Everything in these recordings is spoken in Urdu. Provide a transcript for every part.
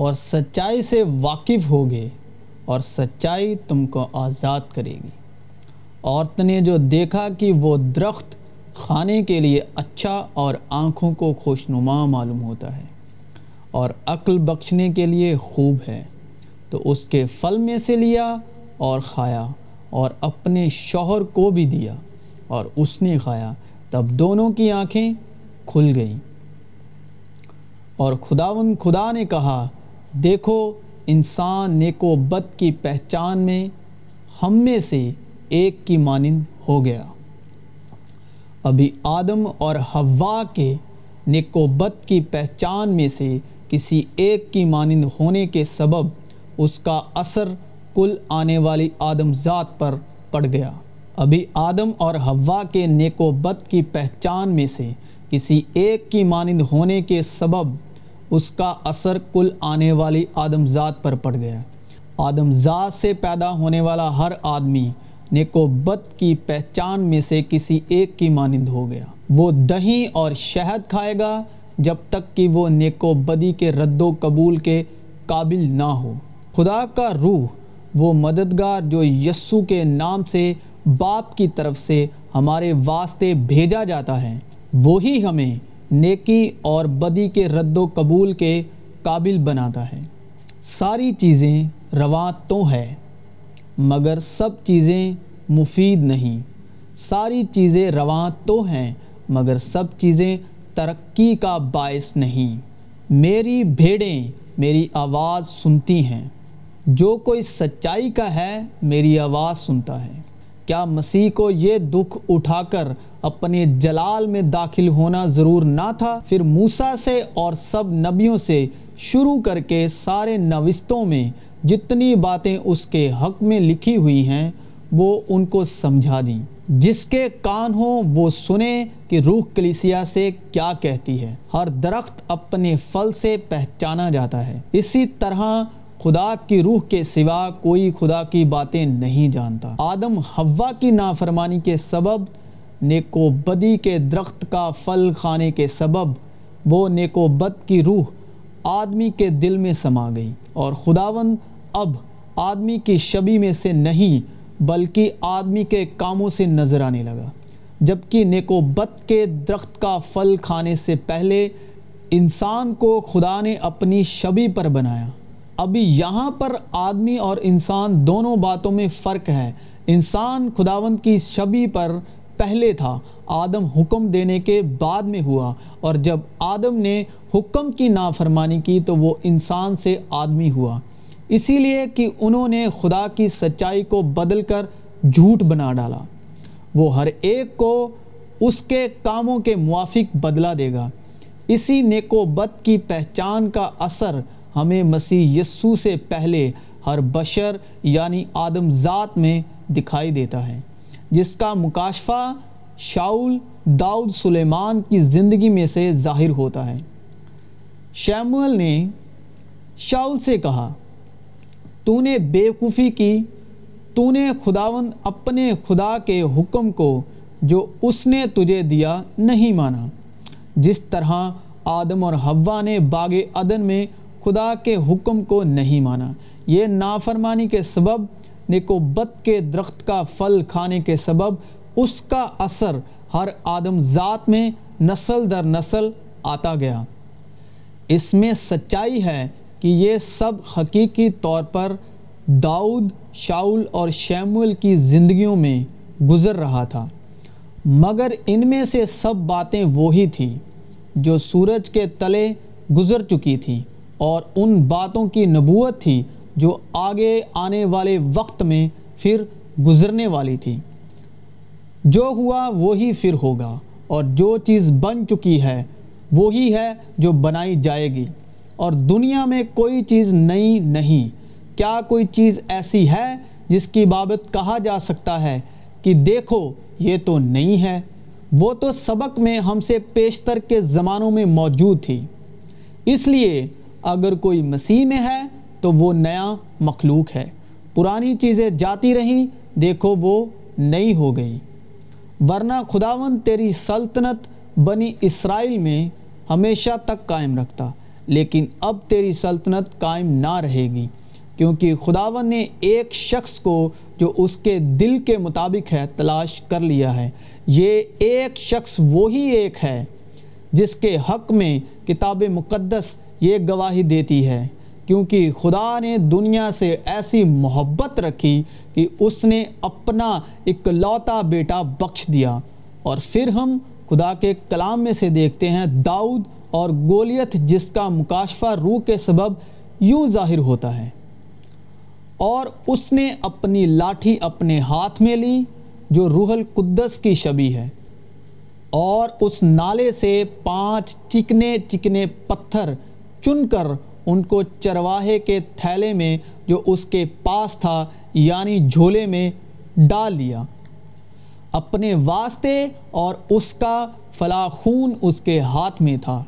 اور سچائی سے واقف ہوگے اور سچائی تم کو آزاد کرے گی۔ عورت نے جو دیکھا کہ وہ درخت کھانے کے لیے اچھا اور آنکھوں کو خوشنما معلوم ہوتا ہے اور عقل بخشنے کے لیے خوب ہے، تو اس کے پھل میں سے لیا اور کھایا اور اپنے شوہر کو بھی دیا اور اس نے کھایا۔ تب دونوں کی آنکھیں کھل گئیں۔ اور خداون خدا نے کہا دیکھو، انسان نیک و بد کی پہچان میں ہم میں سے ایک کی مانند ہو گیا۔ ابھی آدم اور ہوا کے نیک و بد کی پہچان میں سے کسی ایک کی مانند ہونے کے سبب اس کا اثر کل آنے والی آدم ذات پر پڑ گیا۔ ابھی آدم اور ہوا کے نیک و بد کی پہچان میں سے کسی ایک کی مانند ہونے کے سبب اس کا اثر کل آنے والی آدم ذات پر پڑ گیا۔ آدم ذات سے پیدا ہونے والا ہر آدمی نیک و بد کی پہچان میں سے کسی ایک کی مانند ہو گیا۔ وہ دہی اور شہد کھائے گا جب تک کہ وہ نیک و بدی کے رد و قبول کے قابل نہ ہو۔ خدا کا روح، وہ مددگار جو یسو کے نام سے باپ کی طرف سے ہمارے واسطے بھیجا جاتا ہے، وہی ہمیں نیکی اور بدی کے رد و قبول کے قابل بناتا ہے۔ ساری چیزیں رواں تو ہے، مگر سب چیزیں مفید نہیں۔ ساری چیزیں رواں تو ہیں، مگر سب چیزیں ترقی کا باعث نہیں۔ میری بھیڑیں میری آواز سنتی ہیں، جو کوئی سچائی کا ہے میری آواز سنتا ہے۔ کیا مسیح کو یہ دکھ اٹھا کر اپنے جلال میں داخل ہونا ضرور نہ تھا؟ پھر موسیٰ سے اور سب نبیوں سے شروع کر کے سارے نوستوں میں جتنی باتیں اس کے حق میں لکھی ہوئی ہیں، وہ ان کو سمجھا دیں۔ جس کے کان ہوں وہ سنیں کہ روح کلیسیا سے کیا کہتی ہے۔ ہر درخت اپنے پھل سے پہچانا جاتا ہے۔ اسی طرح خدا کی روح کے سوا کوئی خدا کی باتیں نہیں جانتا۔ آدم ہوا کی نافرمانی کے سبب، نیک و بدی کے درخت کا پھل کھانے کے سبب، وہ نیک و بد کی روح آدمی کے دل میں سما گئی۔ اور خداون اب آدمی کی شبی میں سے نہیں، بلکہ آدمی کے کاموں سے نظر آنے لگا۔ جبکہ نیک و بد کے درخت کا پھل کھانے سے پہلے انسان کو خدا نے اپنی شبی پر بنایا۔ ابھی یہاں پر آدمی اور انسان دونوں باتوں میں فرق ہے۔ انسان خداون کی شبی پر پہلے تھا، آدم حکم دینے کے بعد میں ہوا۔ اور جب آدم نے حکم کی نافرمانی کی تو وہ انسان سے آدمی ہوا۔ اسی لیے کہ انہوں نے خدا کی سچائی کو بدل کر جھوٹ بنا ڈالا۔ وہ ہر ایک کو اس کے کاموں کے موافق بدلا دے گا۔ اسی نیک و بد کی پہچان کا اثر ہمیں مسیح یسو سے پہلے ہر بشر یعنی آدم ذات میں دکھائی دیتا ہے، جس کا مکاشفہ شاول داؤد سلیمان کی زندگی میں سے ظاہر ہوتا ہے۔ شیمول نے شاول سے کہا تو نے بیوقوفی کی تو نے خداون اپنے خدا کے حکم کو جو اس نے تجھے دیا نہیں مانا۔ جس طرح آدم اور ہوا نے باغ عدن میں خدا کے حکم کو نہیں مانا۔ یہ نافرمانی کے سبب نیک و بد کے درخت کا پھل کھانے کے سبب اس کا اثر ہر آدم ذات میں نسل در نسل آتا گیا۔ اس میں سچائی ہے کہ یہ سب حقیقی طور پر داؤد، شاول اور شیمول کی زندگیوں میں گزر رہا تھا۔ مگر ان میں سے سب باتیں وہی تھیں جو سورج کے تلے گزر چکی تھیں۔ اور ان باتوں کی نبوت تھی جو آگے آنے والے وقت میں پھر گزرنے والی تھی۔ جو ہوا وہی پھر ہوگا اور جو چیز بن چکی ہے وہی ہے جو بنائی جائے گی۔ اور دنیا میں کوئی چیز نئی نہیں۔ کیا کوئی چیز ایسی ہے جس کی بابت کہا جا سکتا ہے کہ دیکھو یہ تو نہیں ہے؟ وہ تو سبق میں ہم سے پیشتر کے زمانوں میں موجود تھی۔ اس لیے اگر کوئی مسیح میں ہے تو وہ نیا مخلوق ہے۔ پرانی چیزیں جاتی رہیں، دیکھو وہ نئی ہو گئی۔ ورنہ خداون تیری سلطنت بنی اسرائیل میں ہمیشہ تک قائم رکھتا، لیکن اب تیری سلطنت قائم نہ رہے گی۔ کیونکہ خداون نے ایک شخص کو جو اس کے دل کے مطابق ہے، تلاش کر لیا ہے۔ یہ ایک شخص وہی ایک ہے جس کے حق میں کتاب مقدس یہ گواہی دیتی ہے کیونکہ خدا نے دنیا سے ایسی محبت رکھی کہ اس نے اپنا اکلوتا بیٹا بخش دیا۔ اور پھر ہم خدا کے کلام میں سے دیکھتے ہیں داؤد اور گولیت جس کا مکاشفہ روح کے سبب یوں ظاہر ہوتا ہے۔ اور اس نے اپنی لاٹھی اپنے ہاتھ میں لی جو روح القدس کی شبی ہے۔ اور اس نالے سے پانچ چکنے چکنے پتھر چن کر ان کو چرواہے کے تھیلے میں جو اس کے پاس تھا یعنی جھولے میں ڈال لیا۔ اپنے واسطے اور اس کا فلاخون اس کے ہاتھ میں تھا۔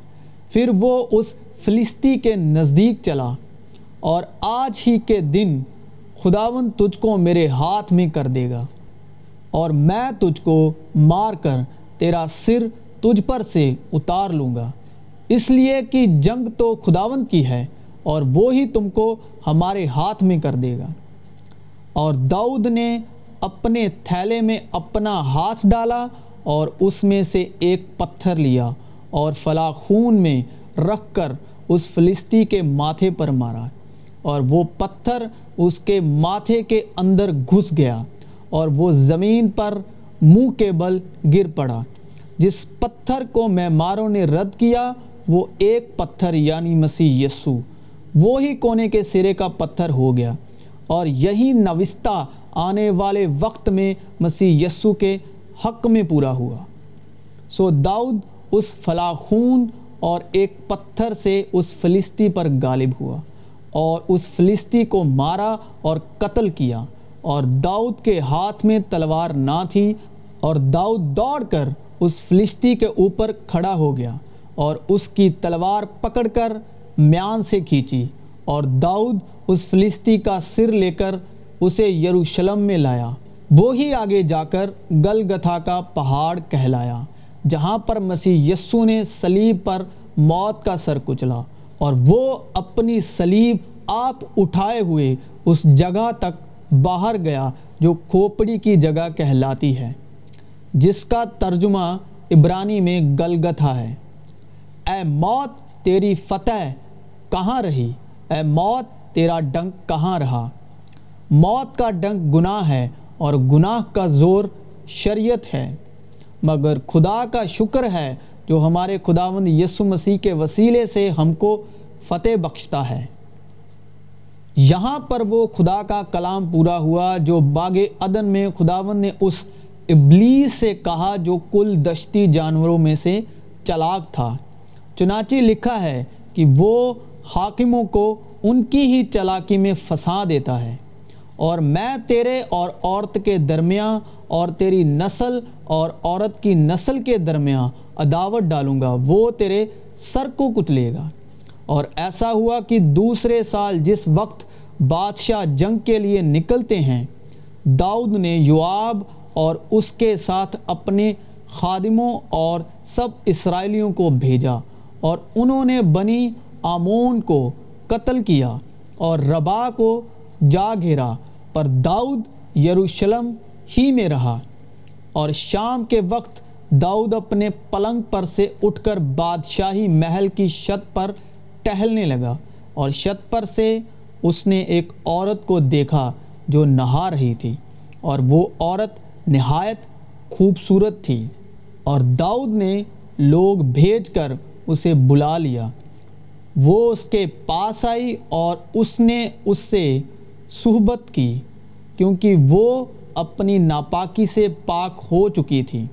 پھر وہ اس فلسطی کے نزدیک چلا۔ اور آج ہی کے دن خداون تجھ کو میرے ہاتھ میں کر دے گا۔ اور میں تجھ کو مار کر تیرا سر تجھ پر سے اتار لوں گا۔ اس لیے کہ جنگ تو خداون کی ہے اور وہی تم کو ہمارے ہاتھ میں کر دے گا۔ اور داؤد نے اپنے تھیلے میں اپنا ہاتھ ڈالا اور اس میں سے ایک پتھر لیا اور فلاخون میں رکھ کر اس فلسطی کے ماتھے پر مارا اور وہ پتھر اس کے ماتھے کے اندر گھس گیا اور وہ زمین پر منہ کے بل گر پڑا۔ جس پتھر کو میں ماروں نے رد کیا وہ ایک پتھر یعنی مسیح یسو وہی کونے کے سرے کا پتھر ہو گیا۔ اور یہی نوستہ آنے والے وقت میں مسیح یسو کے حق میں پورا ہوا۔ سو داؤد اس فلاخون اور ایک پتھر سے اس فلسطی پر غالب ہوا اور اس فلسطی کو مارا اور قتل کیا۔ اور داؤد کے ہاتھ میں تلوار نہ تھی اور داؤد دوڑ کر اس فلسطی کے اوپر کھڑا ہو گیا۔ اور اس کی تلوار پکڑ کر میان سے کھینچی اور داؤد اس فلسطی کا سر لے کر اسے یروشلم میں لایا۔ وہی آگے جا کر گلگتھا کا پہاڑ کہلایا، جہاں پر مسیح یسو نے سلیب پر موت کا سر کچلا اور وہ اپنی سلیب آپ اٹھائے ہوئے اس جگہ تک باہر گیا جو کھوپڑی کی جگہ کہلاتی ہے، جس کا ترجمہ عبرانی میں گلگتھا ہے۔ اے موت تیری فتح کہاں رہی؟ اے موت تیرا ڈنک کہاں رہا؟ موت کا ڈنک گناہ ہے اور گناہ کا زور شریعت ہے۔ مگر خدا کا شکر ہے جو ہمارے خداوند یسو مسیح کے وسیلے سے ہم کو فتح بخشتا ہے۔ یہاں پر وہ خدا کا کلام پورا ہوا جو باغ عدن میں خداوند نے اس ابلیس سے کہا جو کل دشتی جانوروں میں سے چلاک تھا۔ چنانچہ لکھا ہے کہ وہ حاکموں کو ان کی ہی چلاکی میں پھنسا دیتا ہے۔ اور میں تیرے اور عورت کے درمیان اور تیری نسل اور عورت کی نسل کے درمیان عداوت ڈالوں گا، وہ تیرے سر کو کچلے گا۔ اور ایسا ہوا کہ دوسرے سال جس وقت بادشاہ جنگ کے لیے نکلتے ہیں، داؤد نے یواب اور اس کے ساتھ اپنے خادموں اور سب اسرائیلیوں کو بھیجا۔ اور انہوں نے بنی آمون کو قتل کیا اور ربا کو جا گھیرا، پر داؤد یروشلم ہی میں رہا۔ اور شام کے وقت داؤد اپنے پلنگ پر سے اٹھ کر بادشاہی محل کی شت پر ٹہلنے لگا۔ اور شت پر سے اس نے ایک عورت کو دیکھا جو نہا رہی تھی۔ اور وہ عورت نہایت خوبصورت تھی۔ اور داؤد نے لوگ بھیج کر اسے بلا لیا۔ وہ اس کے پاس آئی اور اس نے اس سے صحبت کی، کیونکہ وہ اپنی ناپاکی سے پاک ہو چکی تھی۔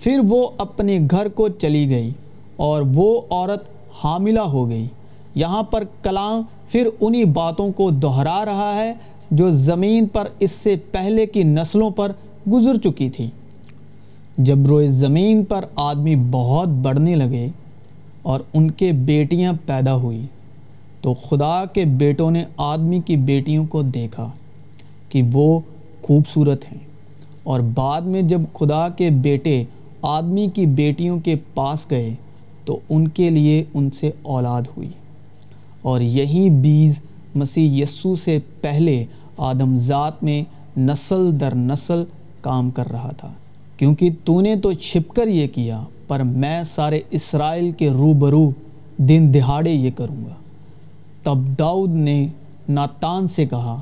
پھر وہ اپنے گھر کو چلی گئی اور وہ عورت حاملہ ہو گئی۔ یہاں پر کلام پھر انہی باتوں کو دہرا رہا ہے جو زمین پر اس سے پہلے کی نسلوں پر گزر چکی تھی۔ جب روئے زمین پر آدمی بہت بڑھنے لگے اور ان کے بیٹیاں پیدا ہوئی تو خدا کے بیٹوں نے آدمی کی بیٹیوں کو دیکھا کہ وہ خوبصورت ہیں۔ اور بعد میں جب خدا کے بیٹے آدمی کی بیٹیوں کے پاس گئے، تو ان کے لیے ان سے اولاد ہوئی۔ اور یہی بیز مسیح یسو سے پہلے آدم ذات میں نسل در نسل کام کر رہا تھا۔ کیونکہ تو نے تو چھپ کر یہ کیا پر میں سارے اسرائیل کے روبرو دن دہاڑے یہ کروں گا۔ تب داؤد نے ناتان سے کہا،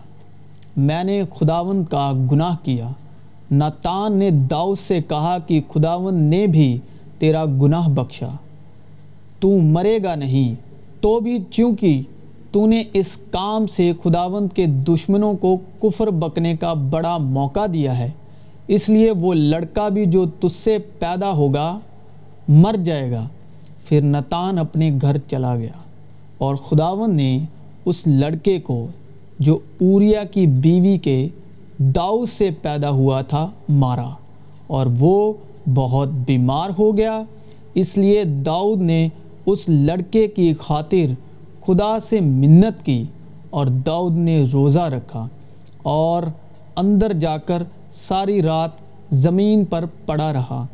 میں نے خداون کا گناہ کیا۔ ناتان نے داؤد سے کہا کہ خداون نے بھی تیرا گناہ بخشا۔ تو مرے گا نہیں، تو بھی چونکہ تو نے اس کام سے خداون کے دشمنوں کو کفر بکنے کا بڑا موقع دیا ہے، اس لیے وہ لڑکا بھی جو تجھ سے پیدا ہوگا مر جائے گا۔ پھر نتان اپنے گھر چلا گیا اور خداون نے اس لڑکے کو جو اوریا کی بیوی کے داؤ سے پیدا ہوا تھا مارا اور وہ بہت بیمار ہو گیا۔ اس لیے داؤد نے اس لڑکے کی خاطر خدا سے منت کی اور داؤد نے روزہ رکھا اور اندر جا کر ساری رات زمین پر پڑا رہا۔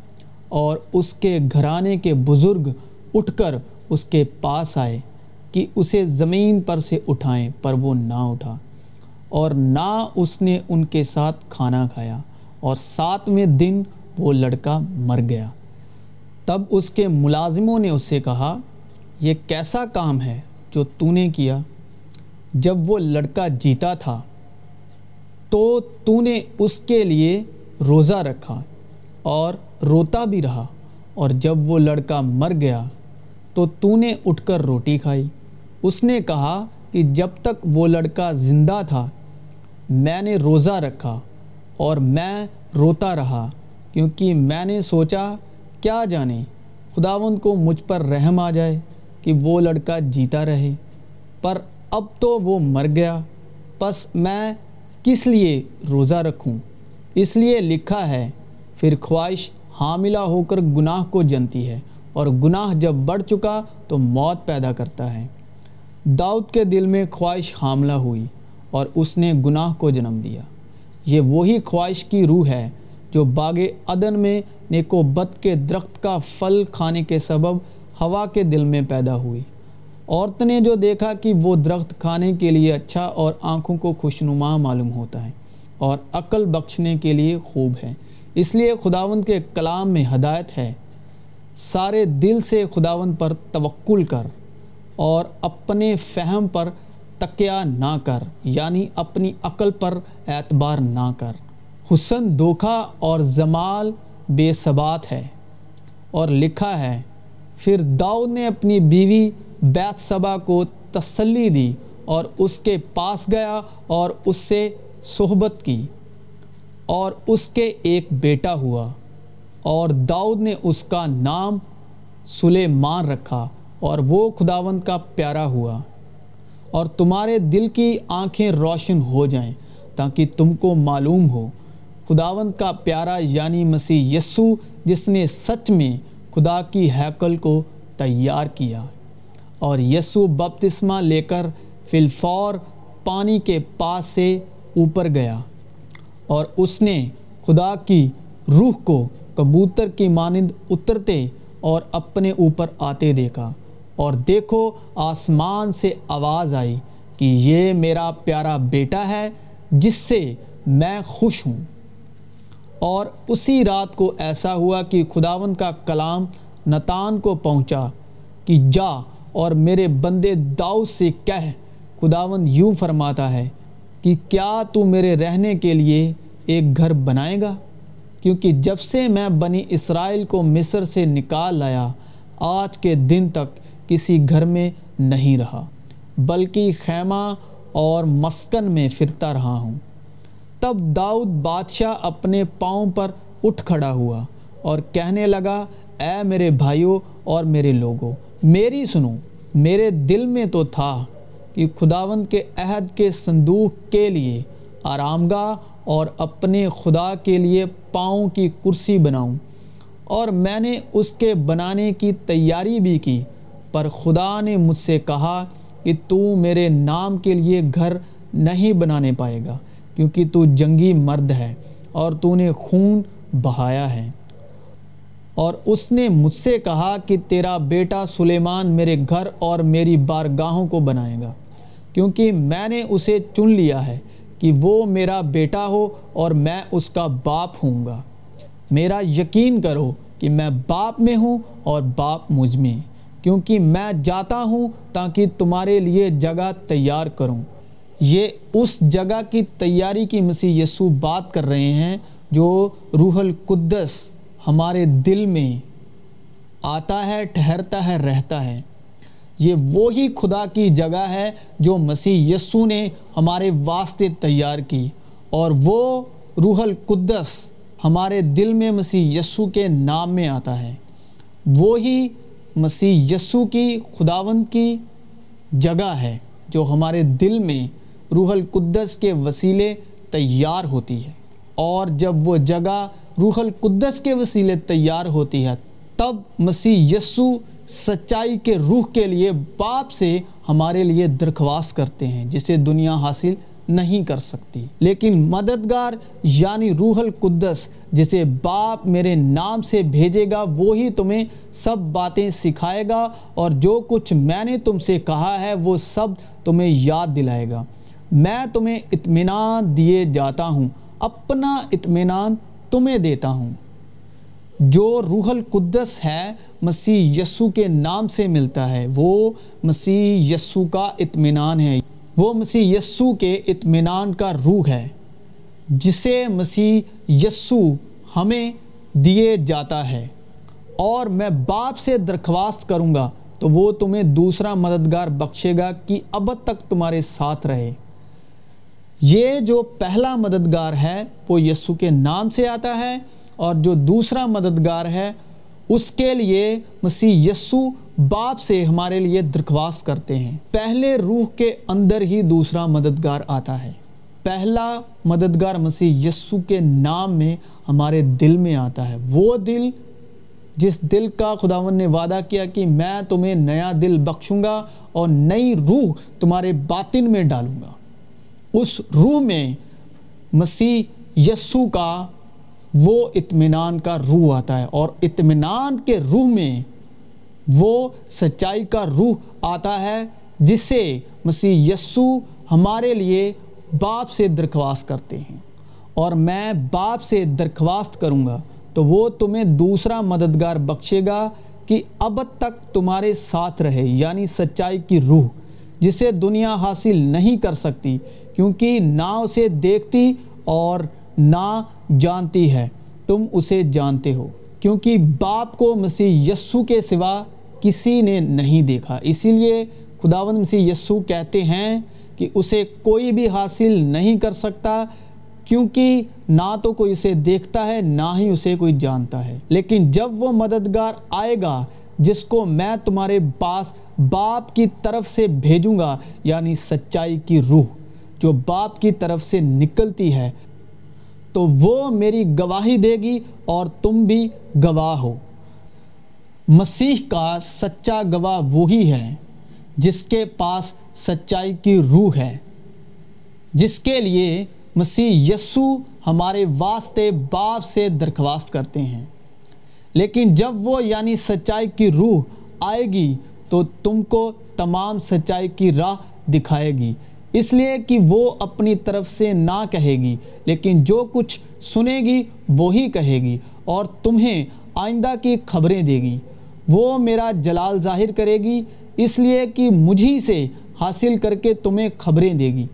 اور اس کے گھرانے کے بزرگ اٹھ کر اس کے پاس آئے کہ اسے زمین پر سے اٹھائیں، پر وہ نہ اٹھا۔ اور نہ اس نے ان کے ساتھ کھانا کھایا۔ اور ساتویں دن وہ لڑکا مر گیا۔ تب اس کے ملازموں نے اس سے کہا، یہ کیسا کام ہے جو تو نے کیا؟ جب وہ لڑکا جیتا تھا، تو تو نے اس کے لیے روزہ رکھا اور روتا بھی رہا اور جب وہ لڑکا مر گیا تو تو نے اٹھ کر روٹی کھائی۔ اس نے کہا کہ جب تک وہ لڑکا زندہ تھا، میں نے روزہ رکھا اور میں روتا رہا، کیونکہ میں نے سوچا، کیا جانے خداون کو مجھ پر رحم آ جائے کہ وہ لڑکا جیتا رہے۔ پر اب تو وہ مر گیا۔ پس میں کس لیے روزہ رکھوں؟ اس لیے لکھا ہے، پھر خواہش حاملہ ہو کر گناہ کو جنتی ہے اور گناہ جب بڑھ چکا تو موت پیدا کرتا ہے۔ داؤد کے دل میں خواہش حاملہ ہوئی اور اس نے گناہ کو جنم دیا۔ یہ وہی خواہش کی روح ہے جو باغ عدن میں نیک و بد کے درخت کا پھل کھانے کے سبب ہوا کے دل میں پیدا ہوئی۔ عورت نے جو دیکھا کہ وہ درخت کھانے کے لیے اچھا اور آنکھوں کو خوشنما معلوم ہوتا ہے اور عقل بخشنے کے لیے خوب ہے۔ اس لیے خداون کے کلام میں ہدایت ہے، سارے دل سے خداون پر توکل کر اور اپنے فہم پر تکیہ نہ کر یعنی اپنی عقل پر اعتبار نہ کر۔ حسن دھوکھا اور زمال بے ثبات ہے۔ اور لکھا ہے، پھر داؤد نے اپنی بیوی بیت صبا کو تسلی دی اور اس کے پاس گیا اور اس سے صحبت کی۔ اور اس کے ایک بیٹا ہوا اور داؤد نے اس کا نام سلیمان رکھا اور وہ خداون کا پیارا ہوا اور تمہارے دل کی آنکھیں روشن ہو جائیں تاکہ تم کو معلوم ہو۔ خداون کا پیارا یعنی مسیح یسو جس نے سچ میں خدا کی حیکل کو تیار کیا اور یسو بپتسمہ لے کر فلفور پانی کے پاس سے اوپر گیا۔ اور اس نے خدا کی روح کو کبوتر کی مانند اترتے اور اپنے اوپر آتے دیکھا اور دیکھو آسمان سے آواز آئی کہ یہ میرا پیارا بیٹا ہے جس سے میں خوش ہوں۔ اور اسی رات کو ایسا ہوا کہ خداون کا کلام نتان کو پہنچا کہ جا اور میرے بندے داؤ سے کہہ، خداون یوں فرماتا ہے کہ کیا تو میرے رہنے کے لیے ایک گھر بنائے گا، کیونکہ جب سے میں بنی اسرائیل کو مصر سے نکال لایا، آج کے دن تک کسی گھر میں نہیں رہا، بلکہ خیمہ اور مسکن میں پھرتا رہا ہوں۔ تب داؤد بادشاہ اپنے پاؤں پر اٹھ کھڑا ہوا اور کہنے لگا، اے میرے بھائیوں اور میرے لوگوں میری سنو، میرے دل میں تو تھا کہ خداون کے عہد کے صندوق کے لیے آرام گاہ اور اپنے خدا کے لیے پاؤں کی کرسی بناؤں۔ اور میں نے اس کے بنانے کی تیاری بھی کی، پر خدا نے مجھ سے کہا کہ تو میرے نام کے لیے گھر نہیں بنانے پائے گا، کیونکہ تو جنگی مرد ہے اور تو نے خون بہایا ہے۔ اور اس نے مجھ سے کہا کہ تیرا بیٹا سلیمان میرے گھر اور میری بارگاہوں کو بنائے گا، کیونکہ میں نے اسے چن لیا ہے۔ کہ وہ میرا بیٹا ہو اور میں اس کا باپ ہوں گا۔ میرا یقین کرو کہ میں باپ میں ہوں اور باپ مجھ میں، کیونکہ میں جاتا ہوں تاکہ تمہارے لیے جگہ تیار کروں۔ یہ اس جگہ کی تیاری کی مسیح یسو بات کر رہے ہیں جو روح القدس ہمارے دل میں آتا ہے، ٹھہرتا ہے، رہتا ہے۔ یہ وہی خدا کی جگہ ہے جو مسیح یسو نے ہمارے واسطے تیار کی۔ اور وہ روح القدس ہمارے دل میں مسیح یسو کے نام میں آتا ہے۔ وہی مسیح یسو کی خداوند کی جگہ ہے جو ہمارے دل میں روح القدس کے وسیلے تیار ہوتی ہے۔ اور جب وہ جگہ روح القدس کے وسیلے تیار ہوتی ہے، تب مسیح یسو سچائی کے روح کے لیے باپ سے ہمارے لیے درخواست کرتے ہیں، جسے دنیا حاصل نہیں کر سکتی۔ لیکن مددگار یعنی روح القدس، جسے باپ میرے نام سے بھیجے گا، وہی تمہیں سب باتیں سکھائے گا اور جو کچھ میں نے تم سے کہا ہے، وہ سب تمہیں یاد دلائے گا۔ میں تمہیں اطمینان دیے جاتا ہوں، اپنا اطمینان تمہیں دیتا ہوں۔ جو روح القدس ہے، مسیح یسو کے نام سے ملتا ہے۔ وہ مسیح یسو کا اطمینان ہے۔ وہ مسیح یسو کے اطمینان کا روح ہے، جسے مسیح یسو ہمیں دیے جاتا ہے۔ اور میں باپ سے درخواست کروں گا تو وہ تمہیں دوسرا مددگار بخشے گا کہ اب تک تمہارے ساتھ رہے۔ یہ جو پہلا مددگار ہے، وہ یسو کے نام سے آتا ہے۔ اور جو دوسرا مددگار ہے، اس کے لیے مسیح یسو باپ سے ہمارے لیے درخواست کرتے ہیں۔ پہلے روح کے اندر ہی دوسرا مددگار آتا ہے۔ پہلا مددگار مسیح یسو کے نام میں ہمارے دل میں آتا ہے۔ وہ دل جس دل کا خداون نے وعدہ کیا کہ میں تمہیں نیا دل بخشوں گا اور نئی روح تمہارے باطن میں ڈالوں گا۔ اس روح میں مسیح یسو کا وہ اطمینان کا روح آتا ہے اور اطمینان کے روح میں وہ سچائی کا روح آتا ہے، جس سے مسیح یسو ہمارے لیے باپ سے درخواست کرتے ہیں۔ اور میں باپ سے درخواست کروں گا تو وہ تمہیں دوسرا مددگار بخشے گا کہ اب تک تمہارے ساتھ رہے یعنی سچائی کی روح، جسے دنیا حاصل نہیں کر سکتی، کیونکہ نہ اسے دیکھتی اور نہ جانتی ہے۔ تم اسے جانتے ہو، کیونکہ باپ کو مسیح یسو کے سوا کسی نے نہیں دیکھا۔ اسی لیے خداوند مسیح یسو کہتے ہیں کہ اسے کوئی بھی حاصل نہیں کر سکتا، کیونکہ نہ تو کوئی اسے دیکھتا ہے، نہ ہی اسے کوئی جانتا ہے۔ لیکن جب وہ مددگار آئے گا، جس کو میں تمہارے پاس باپ کی طرف سے بھیجوں گا یعنی سچائی کی روح، جو باپ کی طرف سے نکلتی ہے تو وہ میری گواہی دے گی اور تم بھی گواہ ہو۔ مسیح کا سچا گواہ وہی ہے جس کے پاس سچائی کی روح ہے، جس کے لیے مسیح یسو ہمارے واسطے باپ سے درخواست کرتے ہیں۔ لیکن جب وہ یعنی سچائی کی روح آئے گی تو تم کو تمام سچائی کی راہ دکھائے گی۔ اس لیے کہ وہ اپنی طرف سے نہ کہے گی، لیکن جو کچھ سنے گی، وہی کہے گی اور تمہیں آئندہ کی خبریں دے گی۔ وہ میرا جلال ظاہر کرے گی، اس لیے کہ مجھی سے حاصل کر کے تمہیں خبریں دے گی۔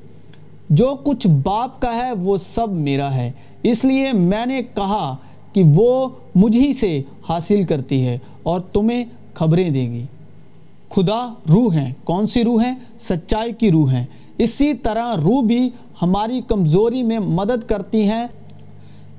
جو کچھ باپ کا ہے، وہ سب میرا ہے۔ اس لیے میں نے کہا کہ وہ مجھی سے حاصل کرتی ہے اور تمہیں خبریں دے گی۔ خدا روح ہیں کون سی روح ہیں سچائی کی روح ہیں اسی طرح روح بھی ہماری کمزوری میں مدد کرتی ہیں۔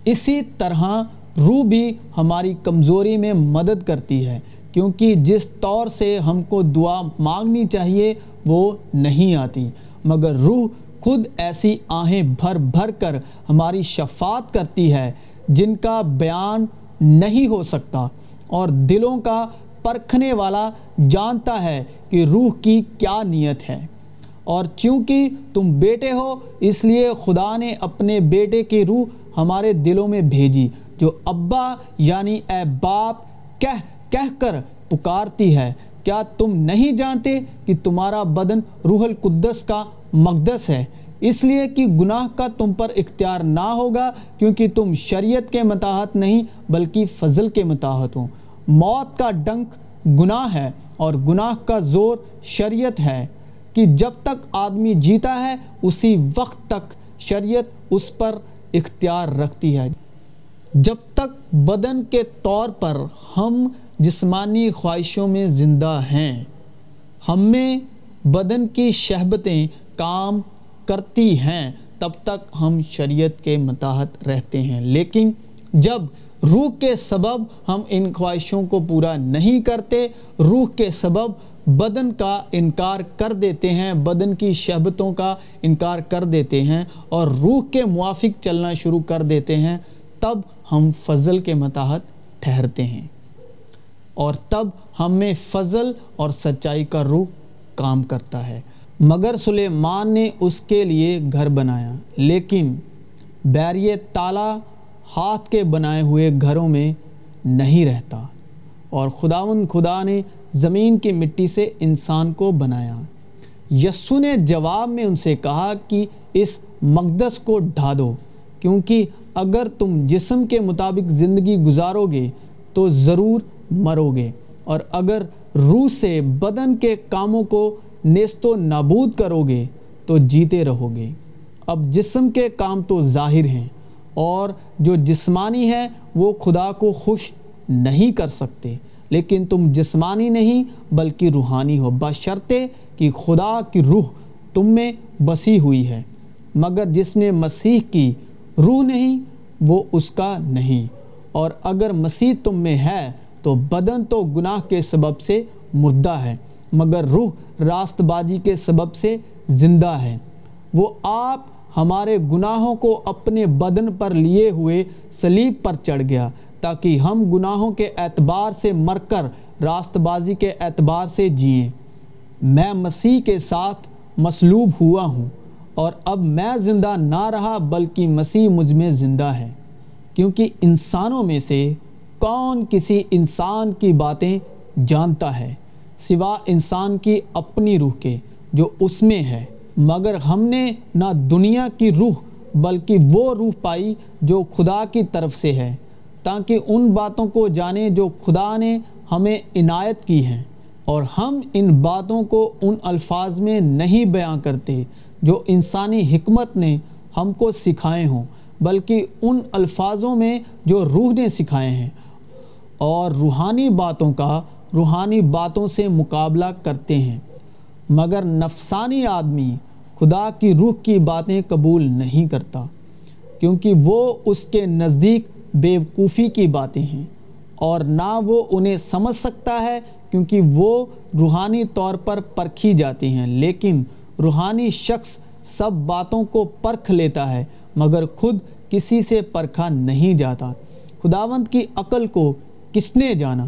اسی طرح روح بھی ہماری کمزوری میں مدد کرتی ہے، کیونکہ جس طور سے ہم کو دعا مانگنی چاہیے وہ نہیں آتی۔ مگر روح خود ایسی آہیں بھر بھر کر ہماری شفاعت کرتی ہے، جن کا بیان نہیں ہو سکتا۔ اور دلوں کا پرکھنے والا جانتا ہے کہ روح کی کیا نیت ہے۔ اور چونکہ تم بیٹے ہو، اس لیے خدا نے اپنے بیٹے کی روح ہمارے دلوں میں بھیجی، جو ابا یعنی اے باپ کہہ کہہ کر پکارتی ہے۔ کیا تم نہیں جانتے کہ تمہارا بدن روح القدس کا مقدس ہے؟ اس لیے کہ گناہ کا تم پر اختیار نہ ہوگا، کیونکہ تم شریعت کے متاحت نہیں، بلکہ فضل کے متاحت ہو۔ موت کا ڈنک گناہ ہے اور گناہ کا زور شریعت ہے۔ کہ جب تک آدمی جیتا ہے، اسی وقت تک شریعت اس پر اختیار رکھتی ہے۔ جب تک بدن کے طور پر ہم جسمانی خواہشوں میں زندہ ہیں، ہم میں بدن کی شہبتیں کام کرتی ہیں، تب تک ہم شریعت کے متاحت رہتے ہیں۔ لیکن جب روح کے سبب ہم ان خواہشوں کو پورا نہیں کرتے، روح کے سبب بدن کا انکار کر دیتے ہیں، بدن کی شہبتوں کا انکار کر دیتے ہیں اور روح کے موافق چلنا شروع کر دیتے ہیں، تب ہم فضل کے متاحت ٹھہرتے ہیں۔ اور تب ہم میں فضل اور سچائی کا روح کام کرتا ہے۔ مگر سلیمان نے اس کے لیے گھر بنایا، لیکن بیریہ تالا ہاتھ کے بنائے ہوئے گھروں میں نہیں رہتا۔ اور خداون خدا نے زمین کی مٹی سے انسان کو بنایا۔ یسو نے جواب میں ان سے کہا کہ اس مقدس کو ڈھا دو، کیونکہ اگر تم جسم کے مطابق زندگی گزارو گے تو ضرور مرو گے۔ اور اگر روح سے بدن کے کاموں کو نیست و نابود کرو گے تو جیتے رہو گے۔ اب جسم کے کام تو ظاہر ہیں، اور جو جسمانی ہے وہ خدا کو خوش نہیں کر سکتے۔ لیکن تم جسمانی نہیں بلکہ روحانی ہو۔ بشرطے کہ خدا کی روح تم میں بسی ہوئی ہے، مگر جس میں مسیح کی روح نہیں، وہ اس کا نہیں۔ اور اگر مسیح تم میں ہے، تو بدن تو گناہ کے سبب سے مردہ ہے، مگر روح راست بازی کے سبب سے زندہ ہے۔ وہ آپ ہمارے گناہوں کو اپنے بدن پر لیے ہوئے سلیب پر چڑھ گیا۔ تاکہ ہم گناہوں کے اعتبار سے مر کر راست بازی کے اعتبار سے جئیں۔ میں مسیح کے ساتھ مسلوب ہوا ہوں اور اب میں زندہ نہ رہا بلکہ مسیح مجھ میں زندہ ہے۔ کیونکہ انسانوں میں سے کون کسی انسان کی باتیں جانتا ہے سوا انسان کی اپنی روح کے جو اس میں ہے۔ مگر ہم نے نہ دنیا کی روح بلکہ وہ روح پائی جو خدا کی طرف سے ہے۔ تاکہ ان باتوں کو جانیں جو خدا نے ہمیں عنایت کی ہیں اور ہم ان باتوں کو ان الفاظ میں نہیں بیان کرتے جو انسانی حکمت نے ہم کو سکھائے ہوں، بلکہ ان الفاظوں میں جو روح نے سکھائے ہیں۔ اور روحانی باتوں کا روحانی باتوں سے مقابلہ کرتے ہیں۔ مگر نفسانی آدمی خدا کی روح کی باتیں قبول نہیں کرتا، کیونکہ وہ اس کے نزدیک بیوقوفی کی باتیں ہیں اور نہ وہ انہیں سمجھ سکتا ہے کیونکہ وہ روحانی طور پر پرکھی جاتی ہیں، لیکن روحانی شخص سب باتوں کو پرکھ لیتا ہے، مگر خود کسی سے پرکھا نہیں جاتا۔ خداوند کی عقل کو کس نے جانا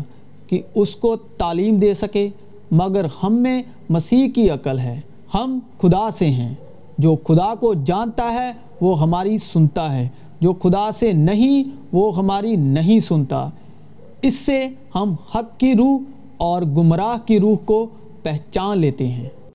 کہ اس کو تعلیم دے سکے؟ مگر ہم میں مسیح کی عقل ہے۔ ہم خدا سے ہیں۔ جو خدا کو جانتا ہے، وہ ہماری سنتا ہے۔ جو خدا سے نہیں، وہ ہماری نہیں سنتا۔ اس سے ہم حق کی روح اور گمراہ کی روح کو پہچان لیتے ہیں۔